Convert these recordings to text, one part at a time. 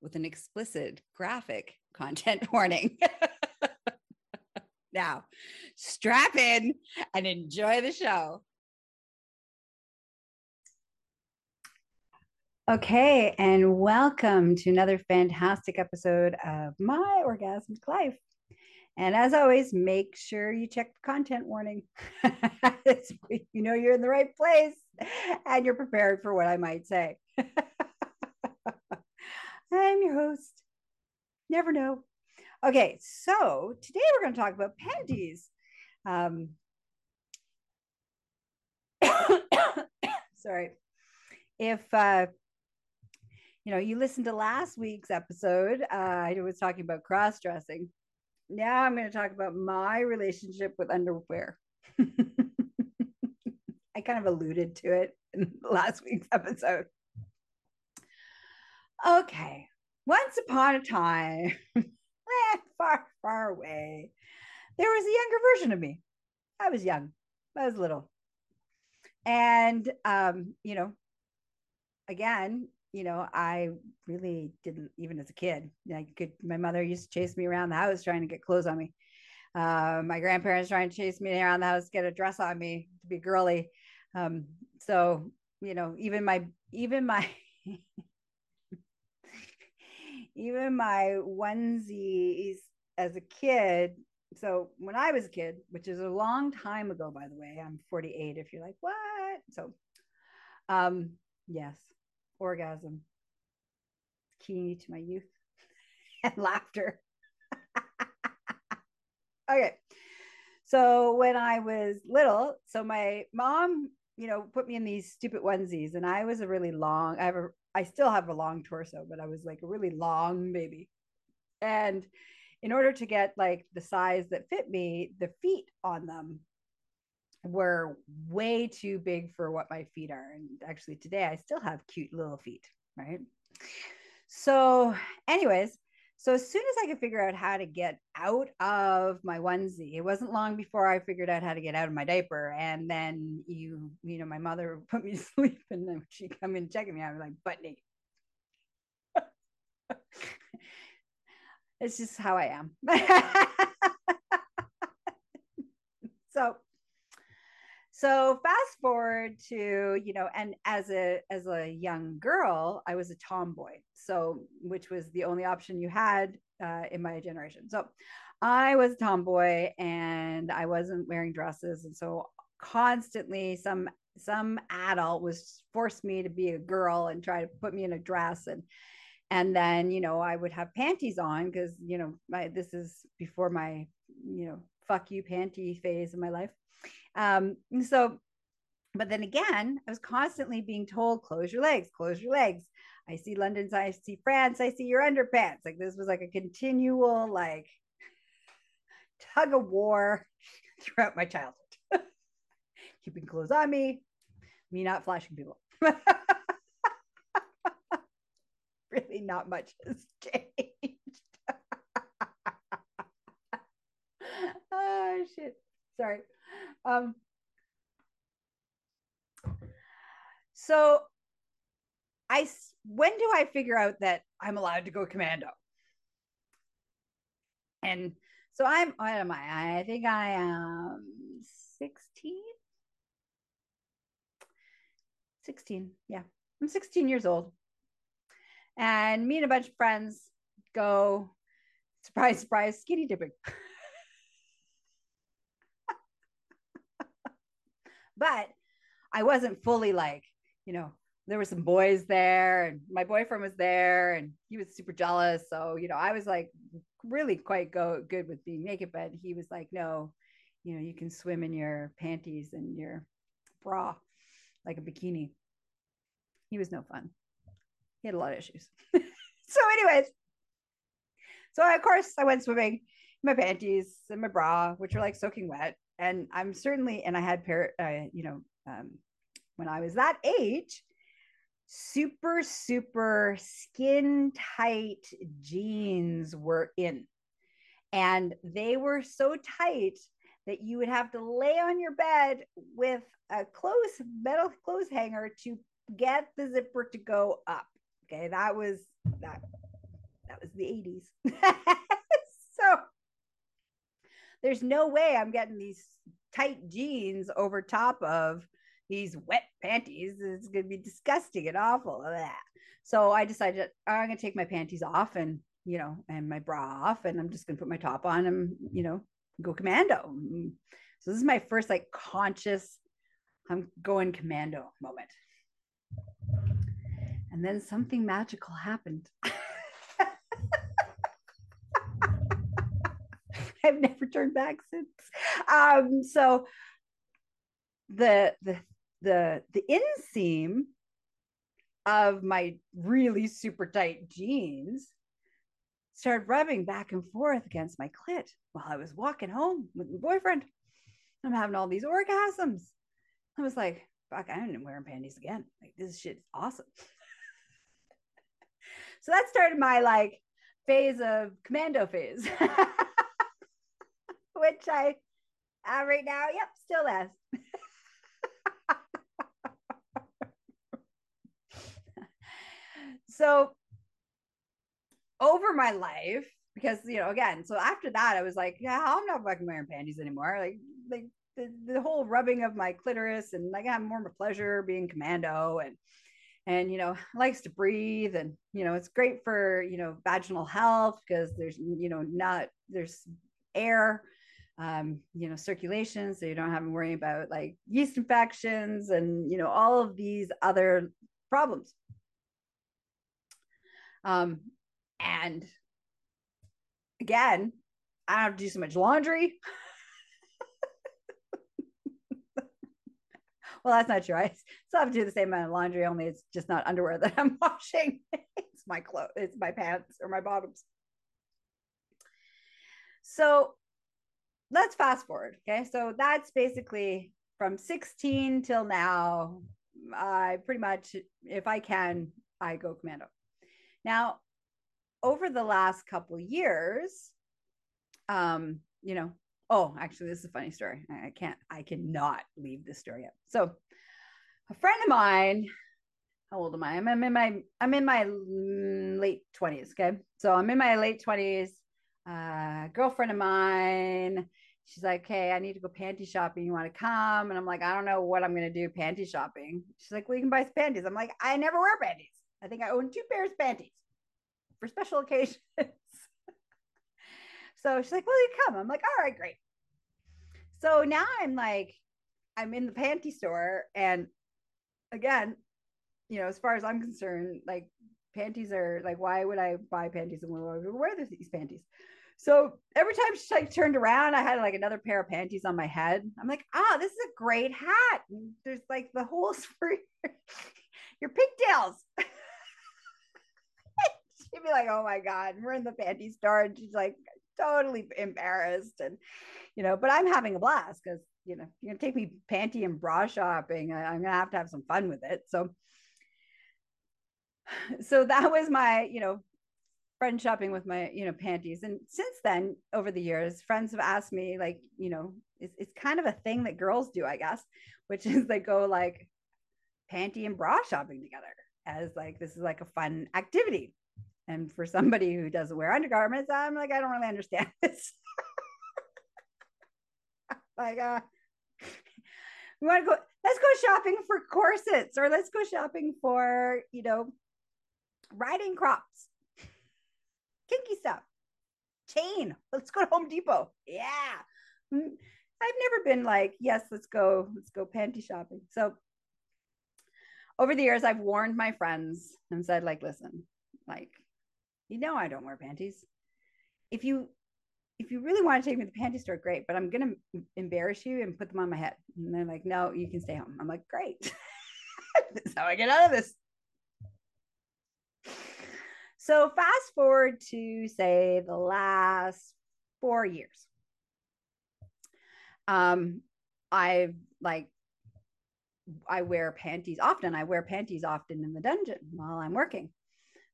with an explicit graphic content warning. now, strap in and enjoy the show. Okay, and welcome to another fantastic episode of My Orgasmic Life. And as always, make sure you check the content warning. you know you're in the right place and you're prepared for what I might say. I'm your host. Never know. Okay, so today we're going to talk about panties. Um, sorry. If uh, you know, you listened to last week's episode, uh, I was talking about cross dressing. Now I'm going to talk about my relationship with underwear. I kind of alluded to it in last week's episode. Okay. Once upon a time, eh, far, far away, there was a younger version of me. I was young. I was little. And um, you know, again, you know, I really didn't even as a kid. I could my mother used to chase me around the house trying to get clothes on me. Uh, my grandparents trying to chase me around the house, get a dress on me to be girly. Um, so, you know, even my even my even my onesies as a kid. So when I was a kid, which is a long time ago, by the way, I'm 48. If you're like, what? So, um, yes, orgasm, key to my youth and laughter. okay. So when I was little, so my mom, you know, put me in these stupid onesies, and I was a really long. I have a I still have a long torso, but I was like a really long baby. And in order to get like the size that fit me, the feet on them were way too big for what my feet are. And actually, today I still have cute little feet, right? So, anyways, so as soon as I could figure out how to get out of my onesie, it wasn't long before I figured out how to get out of my diaper. And then you, you know, my mother put me to sleep, and then she come in checking me, I was like butt it's just how I am. so so fast forward to you know and as a as a young girl i was a tomboy so which was the only option you had uh, in my generation. So i was a tomboy and i wasn't wearing dresses and so constantly some some adult was forced me to be a girl and try to put me in a dress and and then you know i would have panties on because you know my this is before my you know fuck you panty phase in my life um, so, but then again, I was constantly being told, close your legs, close your legs. I see London, I see France, I see your underpants. Like this was like a continual like tug of war throughout my childhood. Keeping clothes on me, me not flashing people. really not much has changed. oh shit. Sorry. Um, so I when do I figure out that I'm allowed to go commando? And so I'm what am I? I think I am 16. 16, yeah. I'm 16 years old. And me and a bunch of friends go surprise, surprise, skinny dipping. but I wasn't fully like, you know, there were some boys there and my boyfriend was there and he was super jealous. So, you know, I was like really quite go good with being naked, but he was like, no, you know, you can swim in your panties and your bra like a bikini. He was no fun. He had a lot of issues. so, anyways, so of course I went swimming in my panties and my bra, which were like soaking wet. And I'm certainly, and I had pair, uh, you know, um, when I was that age, super, super skin tight jeans were in. And they were so tight that you would have to lay on your bed with a close metal clothes hanger to get the zipper to go up. Okay, that was that that was the 80s. so there's no way I'm getting these tight jeans over top of these wet panties. It's going to be disgusting and awful. So I decided I'm going to take my panties off and, you know, and my bra off, and I'm just going to put my top on and, you know, go commando. So this is my first like conscious, I'm going commando moment. And then something magical happened. I've never turned back since. Um, so the the the the inseam of my really super tight jeans started rubbing back and forth against my clit while I was walking home with my boyfriend. I'm having all these orgasms. I was like, fuck, I ain't wearing panties again. Like this shit's awesome. so that started my like phase of commando phase. which I uh, right now, yep, still has. so over my life, because you know, again, so after that, I was like, yeah, I'm not fucking wearing panties anymore. Like, like the, the whole rubbing of my clitoris, and like I have more of a pleasure being commando, and and you know likes to breathe and you know it's great for you know vaginal health because there's you know not there's air um, you know, circulation, so you don't have to worry about like yeast infections and you know all of these other problems. Um, and again, I don't have to do so much laundry. well, that's not true. I still have to do the same amount of laundry, only it's just not underwear that I'm washing. it's my clothes, it's my pants or my bottoms. So let's fast forward. Okay. So that's basically from 16 till now. I pretty much, if I can, I go commando. Now, over the last couple years, um, you know, oh, actually, this is a funny story. I can't, I cannot leave this story up. So, a friend of mine, how old am I? I'm, in my, I'm in my late 20s. Okay. So I'm in my late 20s uh, girlfriend of mine. She's like, Hey, I need to go panty shopping. You want to come? And I'm like, I don't know what I'm going to do panty shopping. She's like, Well, you can buy some panties. I'm like, I never wear panties. I think I own two pairs of panties for special occasions. so she's like, Well, you come. I'm like, All right, great. So now I'm like, I'm in the panty store. And again, you know, as far as I'm concerned, like panties are like, why would I buy panties and wear these panties? So every time she like turned around, I had like another pair of panties on my head. I'm like, ah, this is a great hat. There's like the holes for your, your pigtails. She'd be like, oh my God, we're in the panty store. And she's like totally embarrassed. And, you know, but I'm having a blast because, you know, you're going to take me panty and bra shopping. I, I'm going to have to have some fun with it. So, so that was my, you know, friend shopping with my you know panties. And since then over the years friends have asked me like you know it's, it's kind of a thing that girls do i guess which is they go like panty and bra shopping together as like this is like a fun activity. And for somebody who doesn't wear undergarments i'm like i don't really understand this. Like uh we want to go let's go shopping for corsets or let's go shopping for you know riding crops kinky stuff. chain. Let's go to Home Depot. Yeah. Mm, I've never been like, yes, let's go, let's go panty shopping. So over the years, I've warned my friends and said, like, listen, like, you know, I don't wear panties. If you if you really want to take me to the panty store, great, but I'm gonna embarrass you and put them on my head. And they're like, no, you can stay home. I'm like, great. That's how I get out of this. So fast forward to say the last four years. Um, I've like I wear panties often. I wear panties often in the dungeon while I'm working.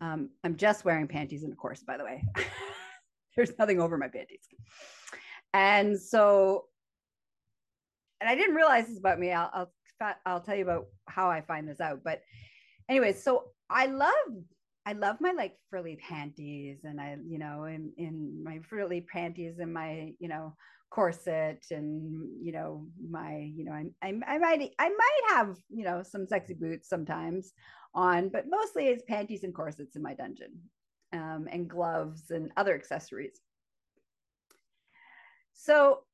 Um, I'm just wearing panties in a course, by the way. There's nothing over my panties. And so, and I didn't realize this about me. I'll, I'll, I'll tell you about how I find this out. But anyway, so I love, I love my like frilly panties and I, you know, in, in my frilly panties and my, you know, corset and you know my you know I, I, I might I might have you know some sexy boots sometimes on but mostly it's panties and corsets in my dungeon um, and gloves and other accessories. So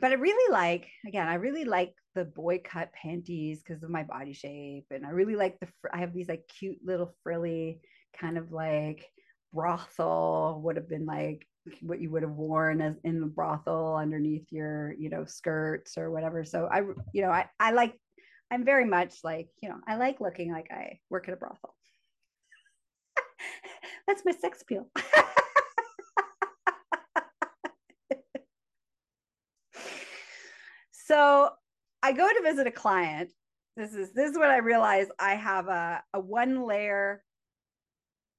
but I really like again I really like the boy cut panties because of my body shape and I really like the I have these like cute little frilly kind of like brothel would have been like what you would have worn as in the brothel underneath your you know skirts or whatever. So i you know i i like i'm very much like you know i like looking like i work at a brothel. That's my sex appeal so i go to visit a client this is this is what i realize i have a, a one layer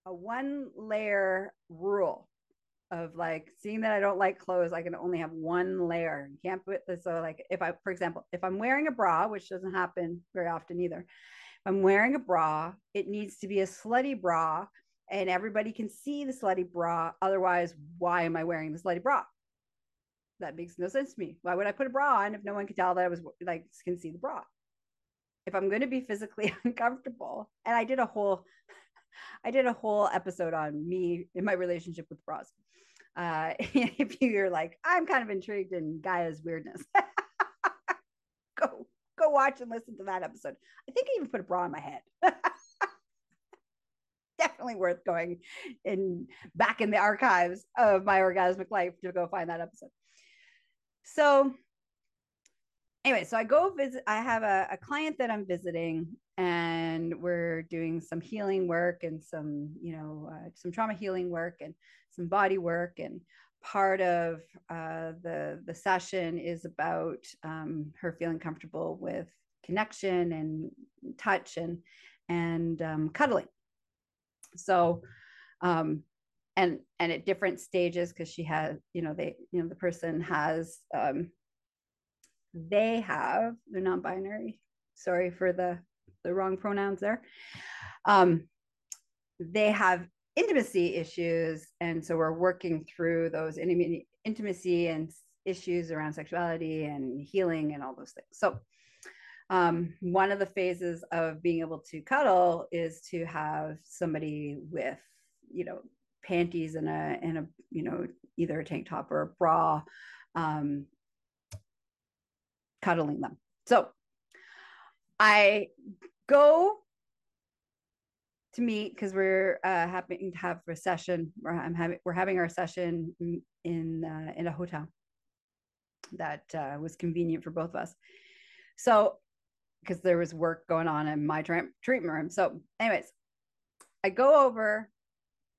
a one layer rule of like seeing that I don't like clothes, I can only have one layer. You can't put this. So, like, if I, for example, if I'm wearing a bra, which doesn't happen very often either, if I'm wearing a bra, it needs to be a slutty bra and everybody can see the slutty bra. Otherwise, why am I wearing the slutty bra? That makes no sense to me. Why would I put a bra on if no one can tell that I was like, can see the bra? If I'm going to be physically uncomfortable, and I did a whole, I did a whole episode on me in my relationship with bras uh, if you're like, I'm kind of intrigued in Gaia's weirdness, go go watch and listen to that episode. I think I even put a bra on my head. Definitely worth going in back in the archives of my orgasmic life to go find that episode. So anyway, so I go visit, I have a, a client that I'm visiting and we're doing some healing work and some, you know, uh, some trauma healing work and some body work. And part of uh, the, the session is about um, her feeling comfortable with connection and touch and, and um, cuddling. So, um, and and at different stages because she has you know they you know the person has um they have they're non-binary. Sorry for the the wrong pronouns there. Um they have intimacy issues and so we're working through those intimacy and issues around sexuality and healing and all those things. So um, one of the phases of being able to cuddle is to have somebody with you know panties and a and a you know either a tank top or a bra um, cuddling them. So I go to meet because we're uh, happening to have a session. We're, I'm having we're having our session in uh, in a hotel that uh, was convenient for both of us. So because there was work going on in my tra- treatment room. So, anyways, I go over.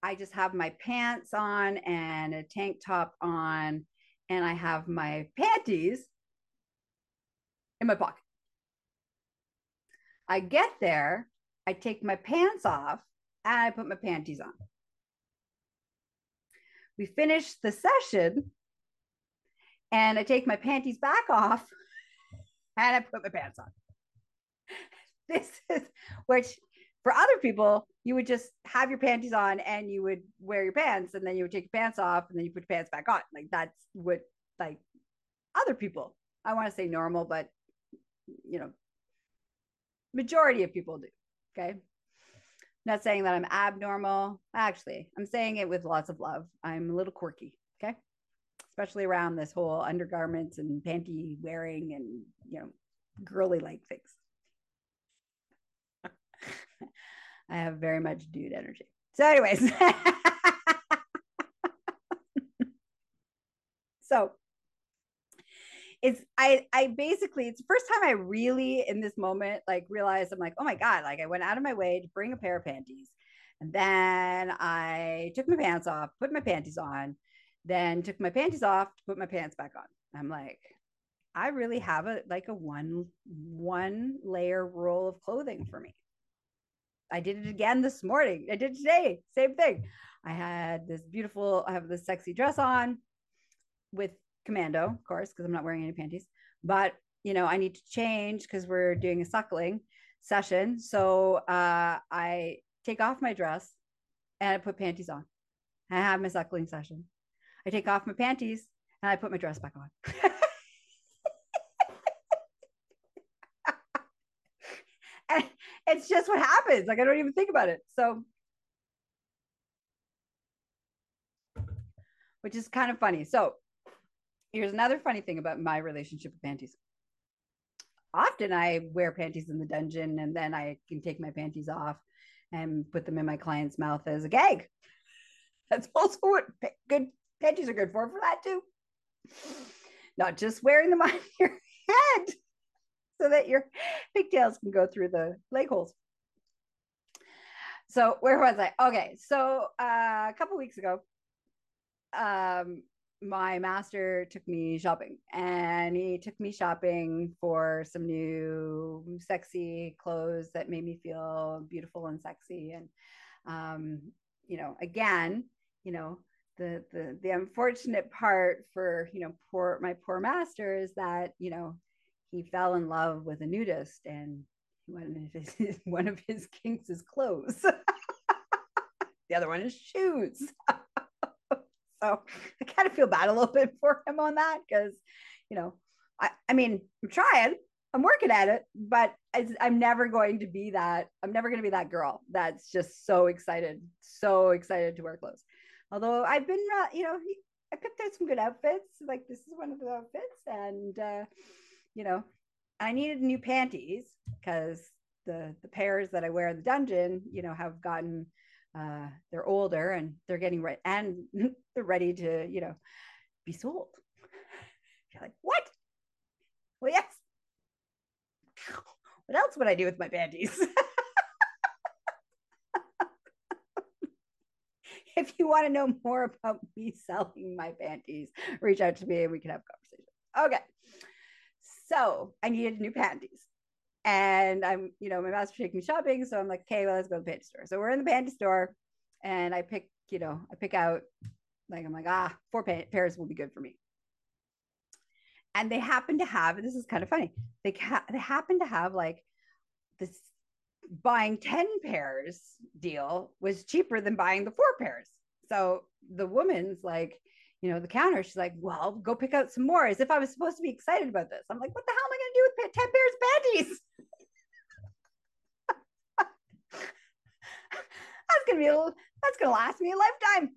I just have my pants on and a tank top on, and I have my panties in my pocket. I get there, I take my pants off, and I put my panties on. We finish the session, and I take my panties back off, and I put my pants on. This is which for other people, you would just have your panties on and you would wear your pants, and then you would take your pants off, and then you put your pants back on. Like that's what like other people. I want to say normal, but you know, majority of people do. Okay. not saying that I'm abnormal. Actually, I'm saying it with lots of love. I'm a little quirky. Okay. Especially around this whole undergarments and panty wearing and, you know, girly like things. I have very much dude energy. So, anyways. so it's I I basically it's the first time I really in this moment like realized I'm like, oh my God, like I went out of my way to bring a pair of panties. And then I took my pants off, put my panties on, then took my panties off to put my pants back on. I'm like, I really have a like a one one layer roll of clothing for me. I did it again this morning. I did today. Same thing. I had this beautiful, I have this sexy dress on with commando, of course, because I'm not wearing any panties. But you know, I need to change because we're doing a suckling session. So uh, I take off my dress and I put panties on. I have my suckling session. I take off my panties and I put my dress back on. and it's just what happens. Like I don't even think about it. So which is kind of funny. So here's another funny thing about my relationship with panties. Often I wear panties in the dungeon and then I can take my panties off and put them in my client's mouth as a gag. That's also what good panties are good for, for that too. Not just wearing them on your head so that your pigtails can go through the leg holes. So where was I? Okay, so uh, a couple weeks ago, um, my master took me shopping and he took me shopping for some new sexy clothes that made me feel beautiful and sexy and um, you know again you know the the the unfortunate part for you know poor my poor master is that you know he fell in love with a nudist and one of his one of his kinks is clothes the other one is shoes so I kind of feel bad a little bit for him on that because, you know, I, I mean, I'm trying, I'm working at it, but I, I'm never going to be that. I'm never going to be that girl that's just so excited, so excited to wear clothes. Although I've been, uh, you know, I picked out some good outfits. Like this is one of the outfits, and uh, you know, I needed new panties because the the pairs that I wear in the dungeon, you know, have gotten uh, they're older and they're getting ready and they're ready to, you know, be sold. You're like, what? Well, yes. What else would I do with my panties? if you want to know more about me selling my panties, reach out to me and we can have a conversation. Okay. So I needed new panties and I'm, you know, my master taking me shopping. So I'm like, okay, well, let's go to the panty store. So we're in the panty store and I pick, you know, I pick out, like, I'm like, ah, four pairs will be good for me. And they happen to have, this is kind of funny, they, ca- they happen to have like this buying 10 pairs deal was cheaper than buying the four pairs. So the woman's like, you know, the counter, she's like, well, go pick out some more as if I was supposed to be excited about this. I'm like, what the hell am I going to do with 10 pairs of panties? that's going to be, a, that's going to last me a lifetime.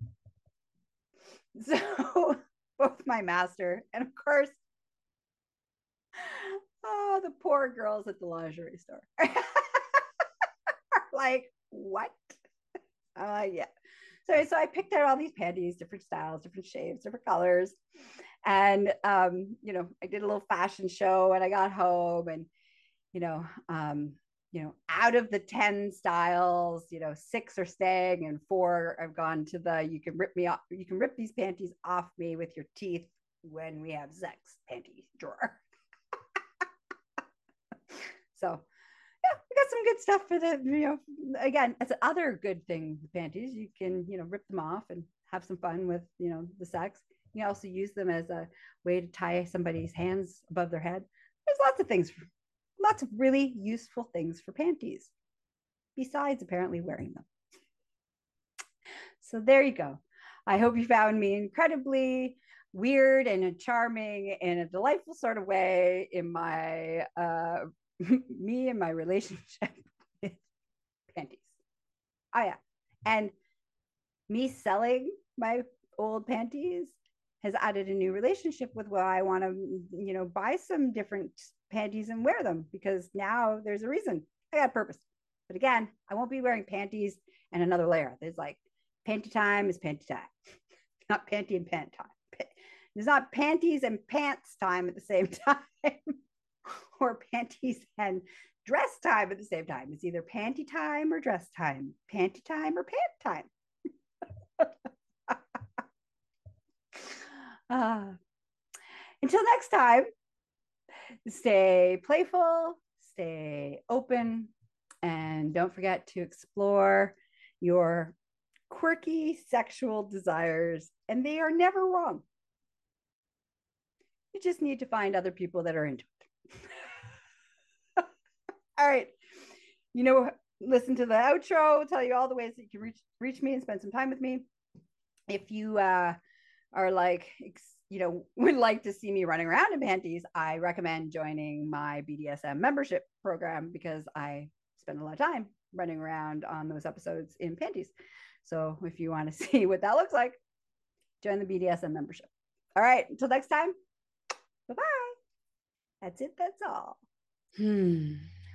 So both my master and of course, oh, the poor girls at the lingerie store are like, what? Uh, yeah. So, so I picked out all these panties, different styles, different shapes, different colors. And, um, you know, I did a little fashion show and I got home and, you know, um, you know, out of the 10 styles, you know, six are staying and four I've gone to the, you can rip me off, you can rip these panties off me with your teeth when we have sex panty drawer. so yeah, we got some good stuff for the, you know, again, it's other good thing, the panties. You can, you know, rip them off and have some fun with, you know, the sex. You can also use them as a way to tie somebody's hands above their head. There's lots of things, lots of really useful things for panties, besides apparently wearing them. So there you go. I hope you found me incredibly weird and charming in a delightful sort of way in my uh, me and my relationship with panties. Oh yeah. And me selling my old panties has added a new relationship with why I want to, you know, buy some different panties and wear them because now there's a reason. I got a purpose. But again, I won't be wearing panties and another layer. There's like panty time is panty time, not panty and pant time. There's not panties and pants time at the same time, or panties and dress time at the same time. It's either panty time or dress time, panty time or pant time. uh, until next time, stay playful, stay open, and don't forget to explore your quirky sexual desires, and they are never wrong. You just need to find other people that are into it. All right. You know, listen to the outro, tell you all the ways that you can reach reach me and spend some time with me. If you uh, are like, you know, would like to see me running around in panties, I recommend joining my BDSM membership program because I spend a lot of time running around on those episodes in panties. So if you want to see what that looks like, join the BDSM membership. All right, until next time, bye bye. That's it. That's all. Hmm.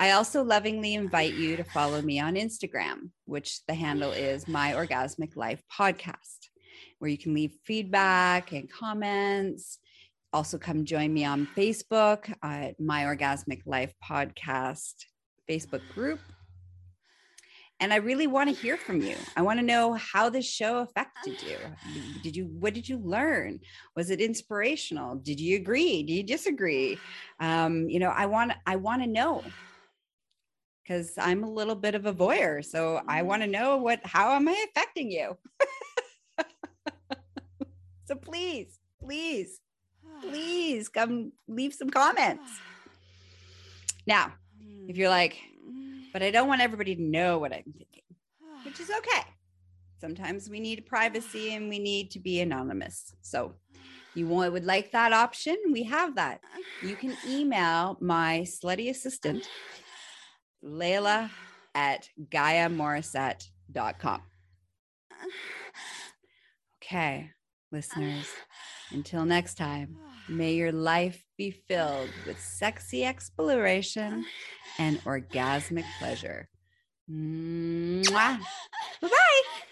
I also lovingly invite you to follow me on Instagram, which the handle is My Orgasmic Life Podcast, where you can leave feedback and comments. Also, come join me on Facebook at My Orgasmic Life Podcast Facebook group. And i really want to hear from you. I want to know how this show affected you. Did you what did you learn? Was it inspirational? Did you agree? Do you disagree? Um, you know i want i want to know because i'm a little bit of a voyeur so i mm-hmm. want to know what how am i affecting you so please please please come leave some comments now if you're like but I don't want everybody to know what I'm thinking, which is okay. Sometimes we need privacy and we need to be anonymous. So, you would like that option? We have that. You can email my slutty assistant, Layla at GaiaMorrissette.com. Okay, listeners, until next time, may your life be filled with sexy exploration and orgasmic pleasure. Bye bye.